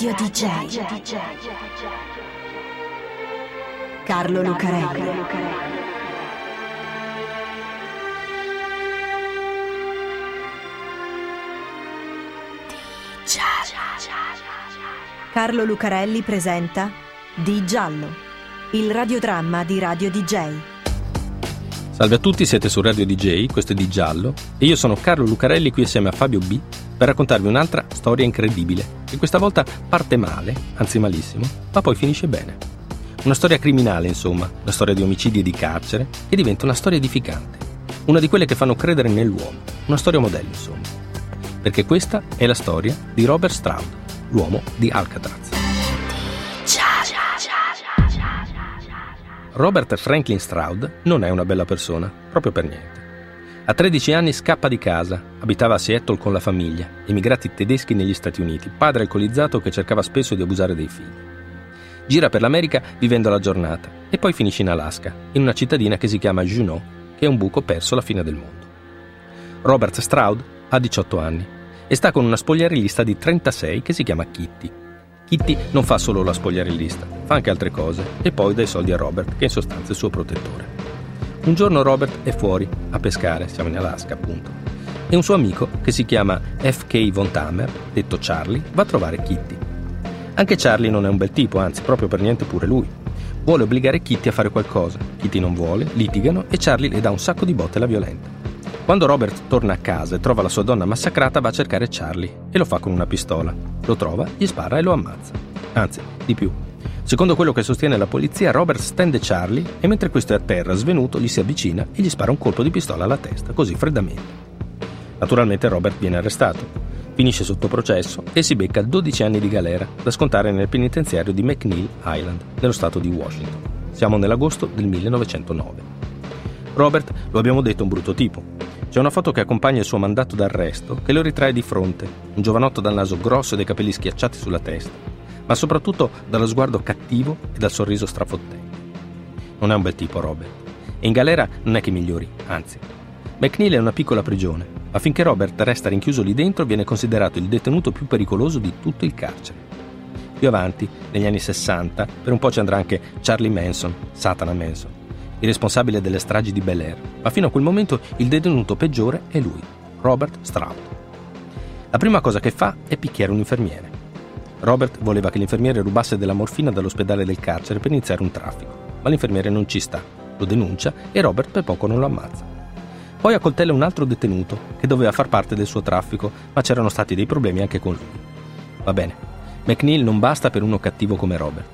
Radio DJ. Carlo Lucarelli. Carlo Lucarelli presenta Di Giallo, il radiodramma di Radio DJ. Salve a tutti, siete su Radio DJ, questo è Di Giallo e io sono Carlo Lucarelli qui assieme a Fabio B per raccontarvi un'altra storia incredibile, che questa volta parte male, anzi malissimo, ma poi finisce bene. Una storia criminale, insomma, una storia di omicidi e di carcere, che diventa una storia edificante. Una di quelle che fanno credere nell'uomo, una storia modello, insomma. Perché questa è la storia di Robert Stroud, l'uomo di Alcatraz. Robert Franklin Stroud non è una bella persona, proprio per niente. A 13 anni scappa di casa, abitava a Seattle con la famiglia, emigrati tedeschi negli Stati Uniti, padre alcolizzato che cercava spesso di abusare dei figli. Gira per l'America vivendo la giornata e poi finisce in Alaska, in una cittadina che si chiama Juneau, che è un buco perso alla fine del mondo. Robert Stroud ha 18 anni e sta con una spogliarellista di 36 che si chiama Kitty. Kitty non fa solo la spogliarellista, fa anche altre cose e poi dà i soldi a Robert, che in sostanza è il suo protettore. Un giorno Robert è fuori a pescare, siamo in Alaska appunto, e un suo amico che si chiama F.K. Von Tamer, detto Charlie, va a trovare Kitty. Anche Charlie non è un bel tipo, anzi proprio per niente pure lui. Vuole obbligare Kitty a fare qualcosa. Kitty non vuole, litigano e Charlie le dà un sacco di botte e la violenta. Quando Robert torna a casa e trova la sua donna massacrata, va a cercare Charlie e lo fa con una pistola. Lo trova, gli spara e lo ammazza. Anzi, di più, Secondo quello che sostiene la polizia, Robert stende Charlie e mentre questo è a terra svenuto gli si avvicina e gli spara un colpo di pistola alla testa, così freddamente. Naturalmente Robert viene arrestato, finisce sotto processo e si becca 12 anni di galera da scontare nel penitenziario di McNeil Island, nello stato di Washington. Siamo nell'agosto del 1909. Robert, lo abbiamo detto, è un brutto tipo. C'è una foto che accompagna il suo mandato d'arresto che lo ritrae di fronte, un giovanotto dal naso grosso e dai capelli schiacciati sulla testa ma soprattutto dallo sguardo cattivo e dal sorriso strafottente. Non è un bel tipo, Robert. E in galera non è che migliori, anzi. McNeil è una piccola prigione, ma finché Robert resta rinchiuso lì dentro viene considerato il detenuto più pericoloso di tutto il carcere. Più avanti, negli anni 60, per un po' ci andrà anche Charlie Manson, Satana Manson, il responsabile delle stragi di Bel Air, ma fino a quel momento il detenuto peggiore è lui, Robert Stroud. La prima cosa che fa è picchiare un infermiere. Robert voleva che l'infermiere rubasse della morfina dall'ospedale del carcere per iniziare un traffico, ma l'infermiere non ci sta, lo denuncia e Robert per poco non lo ammazza. Poi accoltella un altro detenuto che doveva far parte del suo traffico, ma c'erano stati dei problemi anche con lui. Va bene, McNeil non basta per uno cattivo come Robert.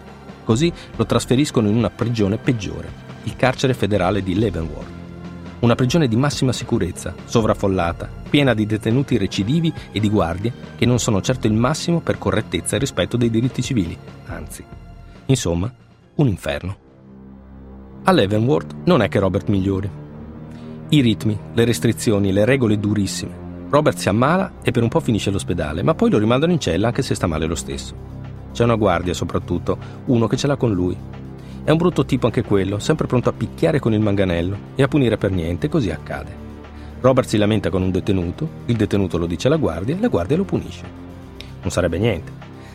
Così lo trasferiscono in una prigione peggiore, il carcere federale di Leavenworth. Una prigione di massima sicurezza, sovraffollata, piena di detenuti recidivi e di guardie che non sono certo il massimo per correttezza e rispetto dei diritti civili, anzi. Insomma, un inferno. A Leavenworth non è che Robert migliori. I ritmi, le restrizioni, le regole durissime. Robert si ammala e per un po' finisce all'ospedale, ma poi lo rimandano in cella anche se sta male lo stesso. C'è una guardia soprattutto, uno che ce l'ha con lui, è un brutto tipo anche quello, sempre pronto a picchiare con il manganello e a punire per niente, così accade. Robert si lamenta con un detenuto, il detenuto lo dice alla guardia e la guardia lo punisce. Non sarebbe niente.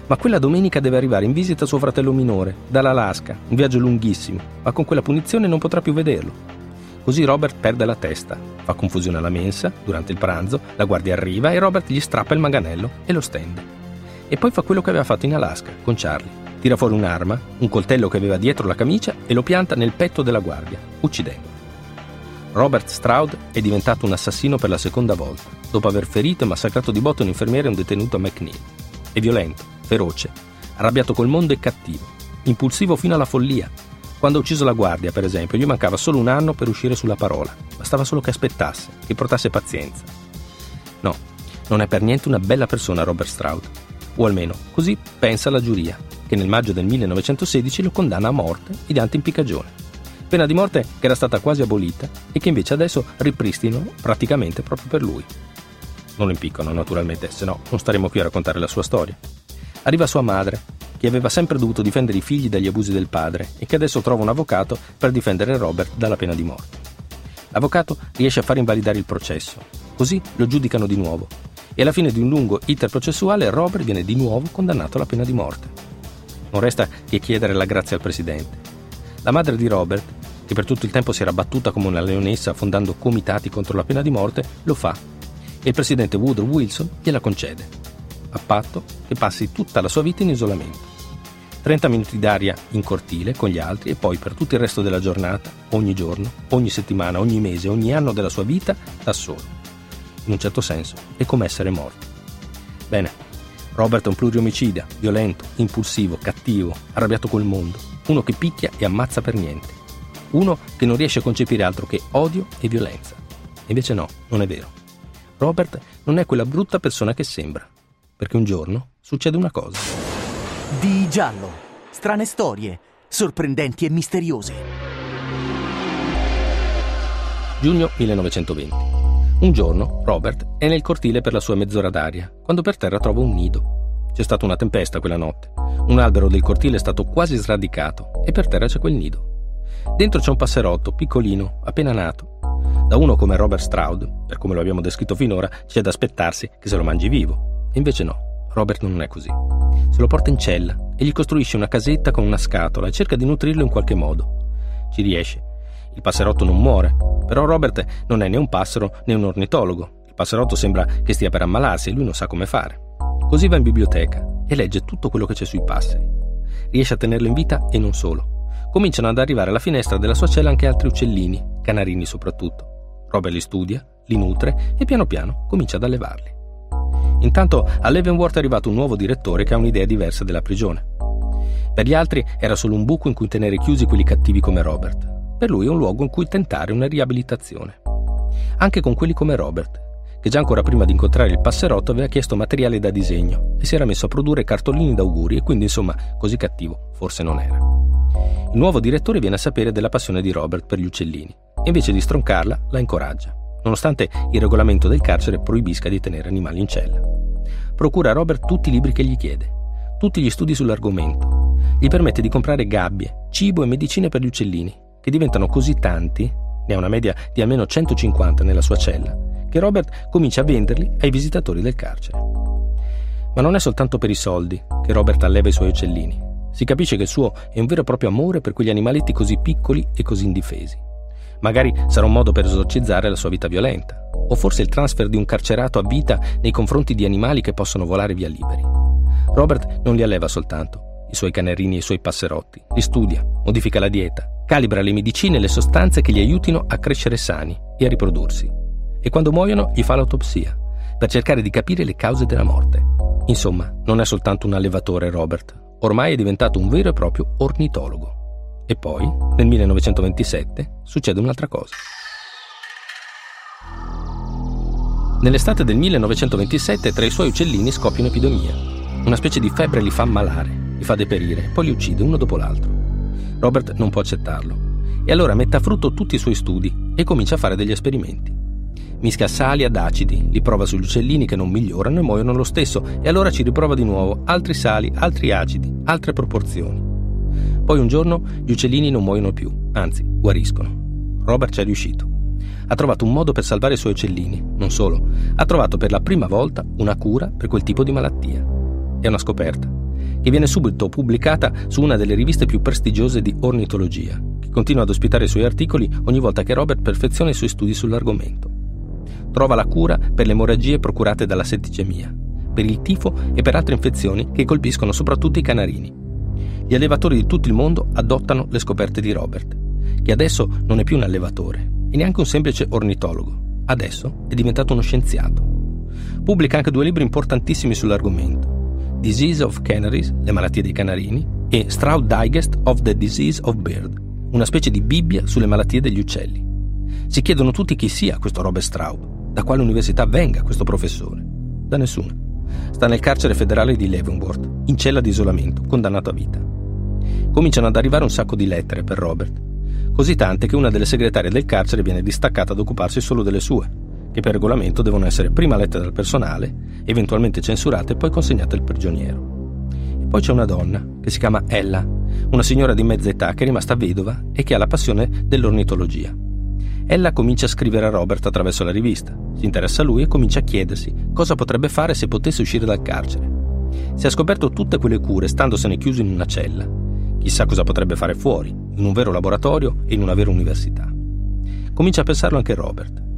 Ma quella domenica deve arrivare in visita suo fratello minore, dall'Alaska, un viaggio lunghissimo, ma con quella punizione non potrà più vederlo. Così Robert perde la testa, fa confusione alla mensa, durante il pranzo, la guardia arriva e Robert gli strappa il manganello e lo stende. E poi fa quello che aveva fatto in Alaska, con Charlie Tira fuori un'arma, un coltello che aveva dietro la camicia e lo pianta nel petto della guardia, uccidendo. Robert Stroud è diventato un assassino per la seconda volta, dopo aver ferito e massacrato di botte un infermiere e un detenuto a McNeil. È violento, feroce, arrabbiato col mondo e cattivo, impulsivo fino alla follia. Quando ha ucciso la guardia, per esempio, gli mancava solo un anno per uscire sulla parola. Bastava solo che aspettasse, che portasse pazienza. No, non è per niente una bella persona Robert Stroud. O almeno, così pensa la giuria, che nel maggio del 1916 lo condanna a morte mediante impiccagione. Pena di morte che era stata quasi abolita e che invece adesso ripristinano praticamente proprio per lui. Non lo impiccano naturalmente, se no non staremo qui a raccontare la sua storia. Arriva sua madre, che aveva sempre dovuto difendere i figli dagli abusi del padre e che adesso trova un avvocato per difendere Robert dalla pena di morte. L'avvocato riesce a far invalidare il processo, così lo giudicano di nuovo e alla fine di un lungo iter processuale Robert viene di nuovo condannato alla pena di morte. Non resta che chiedere la grazia al presidente. La madre di Robert, che per tutto il tempo si era battuta come una leonessa fondando comitati contro la pena di morte, lo fa e il presidente Woodrow Wilson gliela concede, a patto che passi tutta la sua vita in isolamento. 30 minuti d'aria in cortile con gli altri e poi per tutto il resto della giornata, ogni giorno, ogni settimana, ogni mese, ogni anno della sua vita da solo. In un certo senso è come essere morto. Bene, Robert è un pluriomicida, violento, impulsivo, cattivo, arrabbiato col mondo, uno che picchia e ammazza per niente, uno che non riesce a concepire altro che odio e violenza. Invece no, non è vero. Robert non è quella brutta persona che sembra, perché un giorno succede una cosa. Di giallo, strane storie, sorprendenti e misteriose. Giugno 1920. Un giorno Robert è nel cortile per la sua mezz'ora d'aria, quando per terra trova un nido. C'è stata una tempesta quella notte. Un albero del cortile è stato quasi sradicato e per terra c'è quel nido. Dentro c'è un passerotto piccolino, appena nato, da uno come Robert Stroud, per come lo abbiamo descritto finora, c'è da aspettarsi che se lo mangi vivo. Invece no, Robert non è così. Se lo porta in cella e gli costruisce una casetta con una scatola e cerca di nutrirlo in qualche modo. Ci riesce. Il passerotto non muore, però Robert non è né un passero né un ornitologo. Il passerotto sembra che stia per ammalarsi e lui non sa come fare. Così va in biblioteca e legge tutto quello che c'è sui passeri. Riesce a tenerlo in vita e non solo. Cominciano ad arrivare alla finestra della sua cella anche altri uccellini, canarini soprattutto. Robert li studia, li nutre e piano piano comincia ad allevarli. Intanto a Leavenworth è arrivato un nuovo direttore che ha un'idea diversa della prigione. Per gli altri era solo un buco in cui tenere chiusi quelli cattivi come Robert. Per lui è un luogo in cui tentare una riabilitazione. Anche con quelli come Robert, che già ancora prima di incontrare il passerotto aveva chiesto materiale da disegno e si era messo a produrre cartolini d'auguri e quindi insomma così cattivo forse non era. Il nuovo direttore viene a sapere della passione di Robert per gli uccellini invece di stroncarla, la incoraggia, nonostante il regolamento del carcere proibisca di tenere animali in cella. Procura a Robert tutti i libri che gli chiede, tutti gli studi sull'argomento, gli permette di comprare gabbie, cibo e medicine per gli uccellini, che diventano così tanti, ne ha una media di almeno 150 nella sua cella, che Robert comincia a venderli ai visitatori del carcere. Ma non è soltanto per i soldi che Robert alleva i suoi uccellini. Si capisce che il suo è un vero e proprio amore per quegli animaletti così piccoli e così indifesi. Magari sarà un modo per esorcizzare la sua vita violenta, o forse il transfer di un carcerato a vita nei confronti di animali che possono volare via liberi. Robert non li alleva soltanto, i suoi canerini e i suoi passerotti, li studia, modifica la dieta, calibra le medicine e le sostanze che gli aiutino a crescere sani e a riprodursi. E quando muoiono gli fa l'autopsia, per cercare di capire le cause della morte. Insomma, non è soltanto un allevatore Robert, ormai è diventato un vero e proprio ornitologo. E poi, nel 1927, succede un'altra cosa. Nell'estate del 1927 tra i suoi uccellini scoppia un'epidemia. Una specie di febbre li fa ammalare, li fa deperire, poi li uccide uno dopo l'altro. Robert non può accettarlo e allora mette a frutto tutti i suoi studi e comincia a fare degli esperimenti. Mischia sali ad acidi, li prova sugli uccellini che non migliorano e muoiono lo stesso e allora ci riprova di nuovo altri sali, altri acidi, altre proporzioni. Poi un giorno gli uccellini non muoiono più, anzi guariscono. Robert ci è riuscito. Ha trovato un modo per salvare i suoi uccellini, non solo, ha trovato per la prima volta una cura per quel tipo di malattia. È una scoperta, che viene subito pubblicata su una delle riviste più prestigiose di ornitologia, che continua ad ospitare i suoi articoli ogni volta che Robert perfeziona i suoi studi sull'argomento. Trova la cura per le emorragie procurate dalla setticemia, per il tifo e per altre infezioni che colpiscono soprattutto i canarini. Gli allevatori di tutto il mondo adottano le scoperte di Robert, che adesso non è più un allevatore e neanche un semplice ornitologo. Adesso è diventato uno scienziato. Pubblica anche due libri importantissimi sull'argomento: Disease of Canaries, le malattie dei canarini, e Stroud Digest of the Disease of Bird, una specie di Bibbia sulle malattie degli uccelli. Si chiedono tutti chi sia questo Robert Straub, da quale università venga questo professore. Da nessuna. Sta nel carcere federale di Leavenworth, in cella di isolamento, condannato a vita cominciano ad arrivare un sacco di lettere per Robert, così tante che una delle segretarie del carcere viene distaccata ad occuparsi solo delle sue, che per regolamento devono essere prima lette dal personale, eventualmente censurate e poi consegnate al prigioniero. E poi c'è una donna, che si chiama Ella, una signora di mezza età che è rimasta vedova e che ha la passione dell'ornitologia. Ella comincia a scrivere a Robert attraverso la rivista, si interessa a lui e comincia a chiedersi cosa potrebbe fare se potesse uscire dal carcere. Si è scoperto tutte quelle cure standosene chiuso in una cella. Chissà cosa potrebbe fare fuori, in un vero laboratorio e in una vera università. Comincia a pensarlo anche Robert.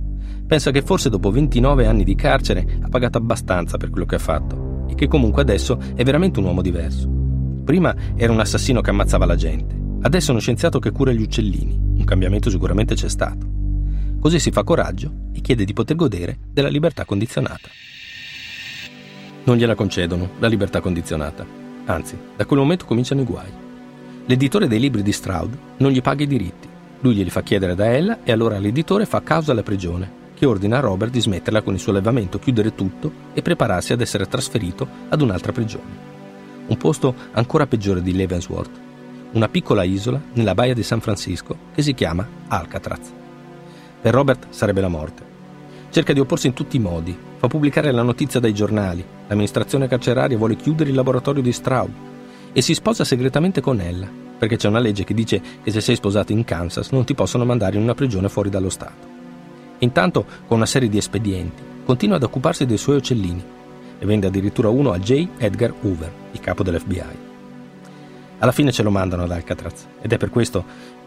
Pensa che forse dopo 29 anni di carcere ha pagato abbastanza per quello che ha fatto e che comunque adesso è veramente un uomo diverso. Prima era un assassino che ammazzava la gente, adesso è uno scienziato che cura gli uccellini. Un cambiamento sicuramente c'è stato. Così si fa coraggio e chiede di poter godere della libertà condizionata. Non gliela concedono, la libertà condizionata. Anzi, da quel momento cominciano i guai. L'editore dei libri di Stroud non gli paga i diritti. Lui glieli fa chiedere da ella e allora l'editore fa causa alla prigione, che ordina a Robert di smetterla con il suo allevamento, chiudere tutto e prepararsi ad essere trasferito ad un'altra prigione. Un posto ancora peggiore di Leavenworth, una piccola isola nella baia di San Francisco che si chiama Alcatraz. Per Robert sarebbe la morte. Cerca di opporsi in tutti i modi, fa pubblicare la notizia dai giornali, l'amministrazione carceraria vuole chiudere il laboratorio di Straub e si sposa segretamente con ella, perché c'è una legge che dice che se sei sposato in Kansas non ti possono mandare in una prigione fuori dallo Stato. Intanto, con una serie di espedienti, continua ad occuparsi dei suoi uccellini e vende addirittura uno a J. Edgar Hoover, il capo dell'FBI. Alla fine ce lo mandano ad Alcatraz ed è per questo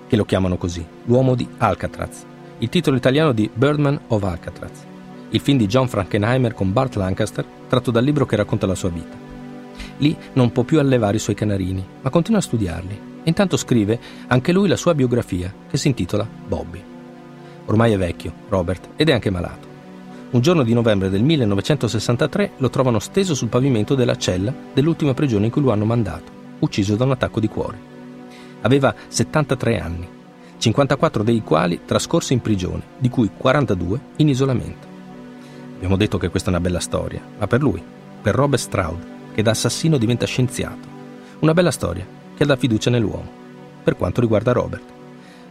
che lo chiamano così, l'uomo di Alcatraz, il titolo italiano di Birdman of Alcatraz, il film di John Frankenheimer con Bart Lancaster, tratto dal libro che racconta la sua vita. Lì non può più allevare i suoi canarini, ma continua a studiarli. E intanto scrive anche lui la sua biografia, che si intitola Bobby. Ormai è vecchio, Robert, ed è anche malato. Un giorno di novembre del 1963 lo trovano steso sul pavimento della cella dell'ultima prigione in cui lo hanno mandato, ucciso da un attacco di cuore. Aveva 73 anni 54 dei quali trascorsi in prigione, di cui 42 in isolamento. Abbiamo detto che questa è una bella storia, ma per lui, per Robert Stroud, che da assassino diventa scienziato, una bella storia che dà fiducia nell'uomo, per quanto riguarda Robert.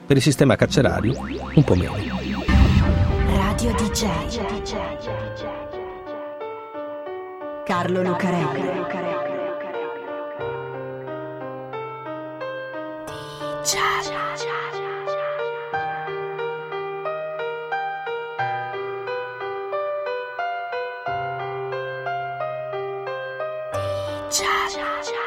Per il sistema carcerario, un po' meno. Radio DJ. Carlo Lucarelli. DJ. Ciao.